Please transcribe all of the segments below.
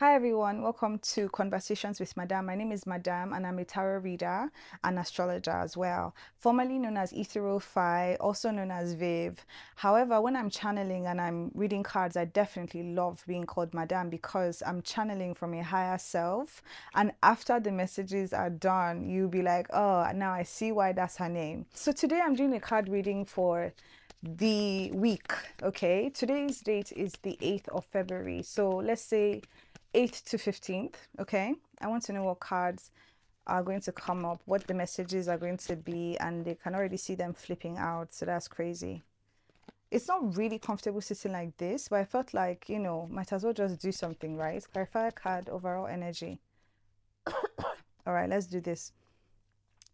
Hi everyone, welcome to Conversations with Madame. My name is Madame and I'm a tarot reader and astrologer as well, formerly known as Etherophi, also known as Viv. However, when I'm channeling and I'm reading cards, I definitely love being called Madame because I'm channeling from a higher self. And after the messages are done, you'll be like, oh, now I see why that's her name. So today I'm doing a card reading for the week okay today's date is the 8th of february so let's say 8th to 15th. Okay. I want to know what cards are going to come up, what the messages are going to be, and they can already see them flipping out. So that's crazy. It's not really comfortable sitting like this, but I felt like, you know, might as well just do something, right? Clarify card, overall energy. All right, let's do this.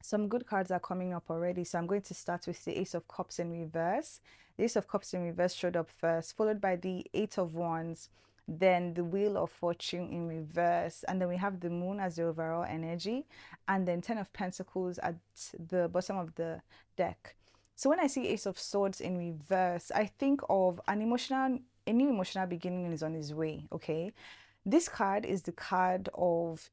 Some good cards are coming up already. So I'm going to start with the Ace of Cups in reverse. The Ace of Cups in reverse showed up first, followed by the Eight of Wands, then the wheel of fortune in reverse and then we have the moon as the overall energy and then 10 of pentacles at the bottom of the deck. So when i see ace of swords in reverse i think of an emotional a new emotional beginning is on his way okay? This card is the card of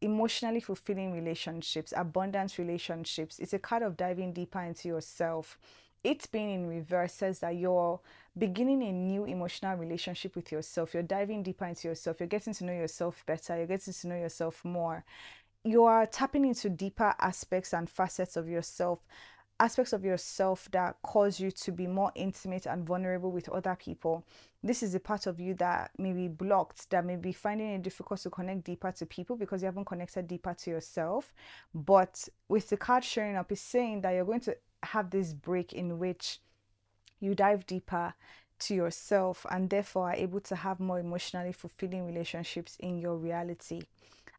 emotionally fulfilling relationships abundance relationships. It's a card of diving deeper into yourself it being in reverse says that you're beginning a new emotional relationship with yourself. You're diving deeper into yourself. You're getting to know yourself better. You're getting to know yourself more. You are tapping into deeper aspects and facets of yourself, aspects of yourself that cause you to be more intimate and vulnerable with other people. This is a part of you that may be blocked, that may be finding it difficult to connect deeper to people because you haven't connected deeper to yourself. But with the card showing up, it's saying that you're going to have this break in which you dive deeper to yourself and therefore are able to have more emotionally fulfilling relationships in your reality.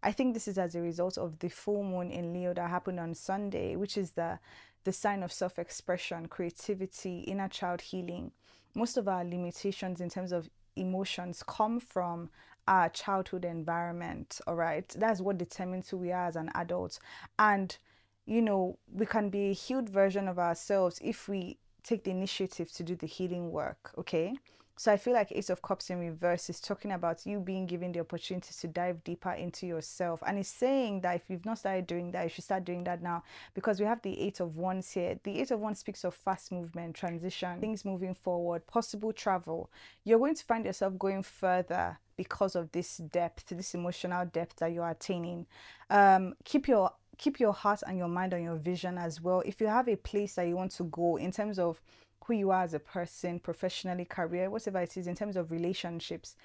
I think this is as a result of the full moon in Leo that happened on Sunday, which is the the sign of self-expression, creativity, inner child healing. Most of our limitations in terms of emotions come from our childhood environment, all right? That's what determines who we are as an adult. And you know, we can be a healed version of ourselves if we take the initiative to do the healing work, okay? So I feel like Ace of Cups in reverse is talking about you being given the opportunity to dive deeper into yourself. And it's saying that if you've not started doing that, you should start doing that now because we have the Eight of Wands here. The Eight of Wands speaks of fast movement, transition, things moving forward, possible travel. You're going to find yourself going further because of this depth, this emotional depth that you're attaining. Um, keep your keep your heart and your mind on your vision as well. If you have a place that you want to go in terms of who you are as a person, professionally, career, whatever it is, in terms of relationships,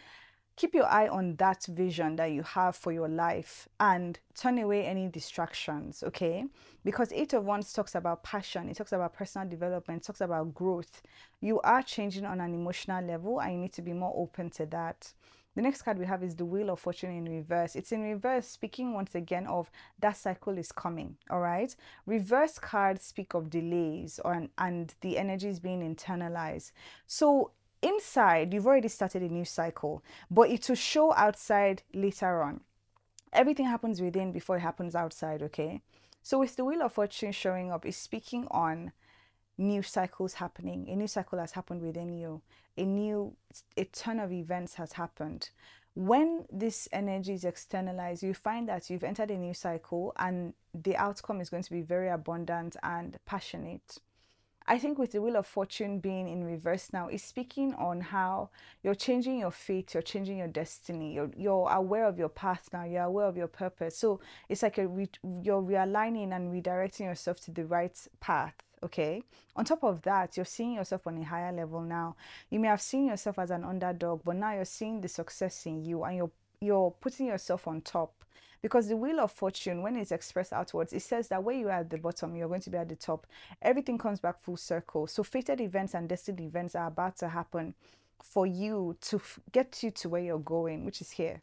keep your eye on that vision that you have for your life and turn away any distractions okay? Because eight of wands talks about passion it talks about personal development talks about growth. You are changing on an emotional level and you need to be more open to that the next card we have is the Wheel of Fortune in reverse. It's in reverse, speaking once again of that cycle is coming. All right. Reverse cards speak of delays or, and the energy is being internalized. So inside, you've already started a new cycle, but it will show outside later on. Everything happens within before it happens outside. Okay. So with the Wheel of Fortune showing up, is speaking on new cycles happening. A new cycle has happened within you. A new, a ton of events has happened. When this energy is externalized, you find that you've entered a new cycle and the outcome is going to be very abundant and passionate. I think with the Wheel of Fortune being in reverse now, is speaking on how you're changing your fate, you're changing your destiny, you're, you're aware of your path now, you're aware of your purpose. So it's like re- you're realigning and redirecting yourself to the right path okay on top of that you're seeing yourself on a higher level now you may have seen yourself as an underdog but now you're seeing the success in you and you're you're putting yourself on top because the wheel of fortune when it's expressed outwards it says that where you are at the bottom you're going to be at the top everything comes back full circle so fated events and destined events are about to happen for you to f- get you to where you're going which is here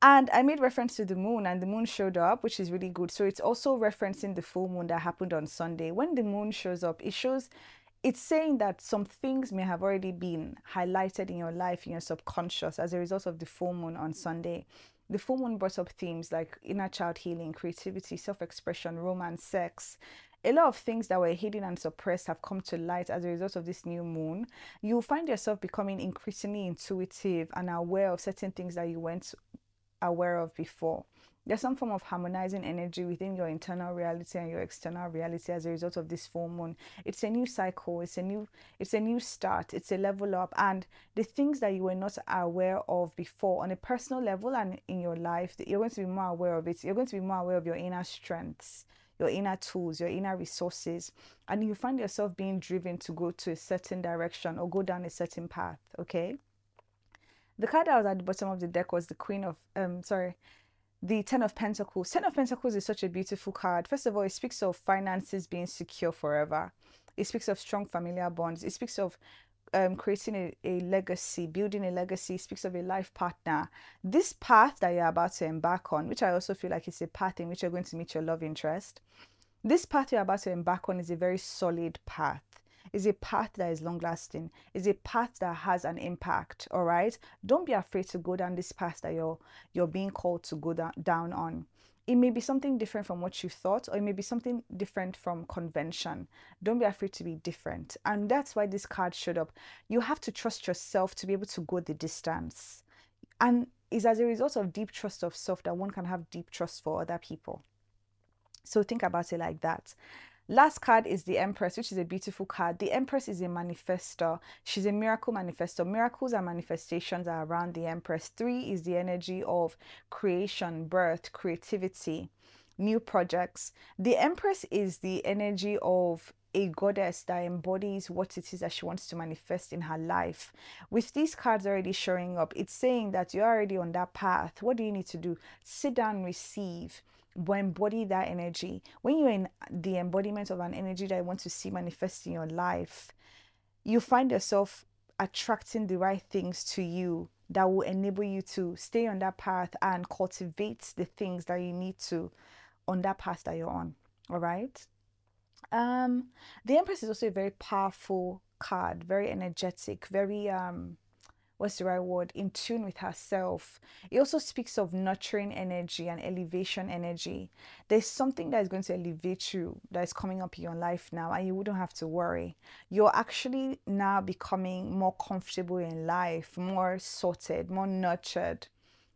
and I made reference to the moon, and the moon showed up, which is really good. So it's also referencing the full moon that happened on Sunday. When the moon shows up, it shows it's saying that some things may have already been highlighted in your life, in your subconscious, as a result of the full moon on Sunday. The full moon brought up themes like inner child healing, creativity, self expression, romance, sex, a lot of things that were hidden and suppressed have come to light as a result of this new moon. You'll find yourself becoming increasingly intuitive and aware of certain things that you weren't aware of before. There's some form of harmonizing energy within your internal reality and your external reality as a result of this full moon. It's a new cycle, it's a new it's a new start, it's a level up and the things that you were not aware of before on a personal level and in your life, you're going to be more aware of it. You're going to be more aware of your inner strengths your inner tools, your inner resources, and you find yourself being driven to go to a certain direction or go down a certain path. Okay. The card that was at the bottom of the deck was the Queen of um sorry, the Ten of Pentacles. Ten of Pentacles is such a beautiful card. First of all, it speaks of finances being secure forever. It speaks of strong familiar bonds. It speaks of um, creating a, a legacy, building a legacy, it speaks of a life partner. This path that you're about to embark on, which I also feel like is a path in which you're going to meet your love interest, this path you're about to embark on is a very solid path is a path that is long lasting is a path that has an impact all right? Don't be afraid to go down this path that you're you're being called to go down, down on. It may be something different from what you thought or it may be something different from convention. Don't be afraid to be different. And that's why this card showed up. You have to trust yourself to be able to go the distance. And it's as a result of deep trust of self that one can have deep trust for other people. So think about it like that Last card is the Empress, which is a beautiful card. The Empress is a manifestor. She's a miracle manifestor. Miracles and manifestations are around the Empress. Three is the energy of creation, birth, creativity, new projects. The Empress is the energy of a goddess that embodies what it is that she wants to manifest in her life. With these cards already showing up, it's saying that you're already on that path. What do you need to do? Sit down, receive embody that energy. When you're in the embodiment of an energy that you want to see manifest in your life, you find yourself attracting the right things to you that will enable you to stay on that path and cultivate the things that you need to on that path that you're on. All right. Um, the Empress is also a very powerful card, very energetic, very um what's the right word? In tune with herself. It also speaks of nurturing energy and elevation energy. There's something that is going to elevate you that is coming up in your life now and you wouldn't have to worry. You're actually now becoming more comfortable in life more sorted more nurtured.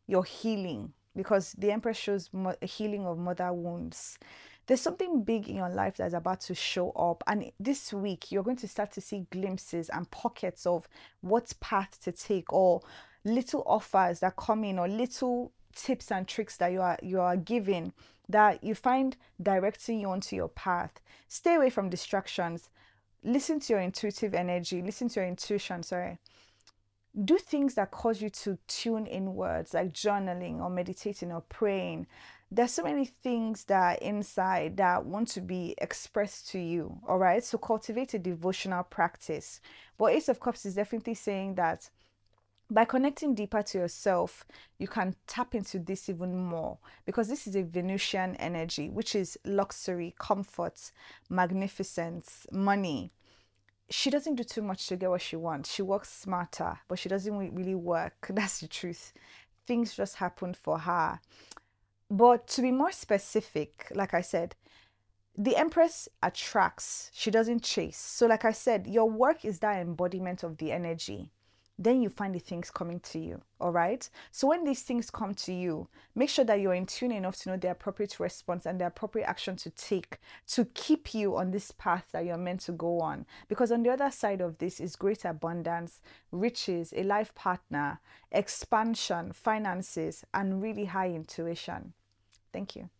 You're healing because the empress shows healing of mother wounds there's something big in your life that's about to show up. And this week, you're going to start to see glimpses and pockets of what path to take or little offers that come in or little tips and tricks that you are you are giving that you find directing you onto your path. Stay away from distractions. Listen to your intuitive energy. Listen to your intuition, sorry do things that cause you to tune inwards, like journaling or meditating or praying there's so many things that are inside that want to be expressed to you all right so cultivate a devotional practice. But ace of cups is definitely saying that by connecting deeper to yourself you can tap into this even more because this is a venusian energy which is luxury comfort magnificence money. She doesn't do too much to get what she wants. She works smarter but she doesn't really work. That's the truth. Things just happen for her but to be more specific, like I said, the Empress attracts, she doesn't chase. So, like I said, your work is that embodiment of the energy. Then you find the things coming to you. All right. So, when these things come to you, make sure that you're in tune enough to know the appropriate response and the appropriate action to take to keep you on this path that you're meant to go on. Because on the other side of this is great abundance, riches, a life partner, expansion, finances, and really high intuition. Thank you.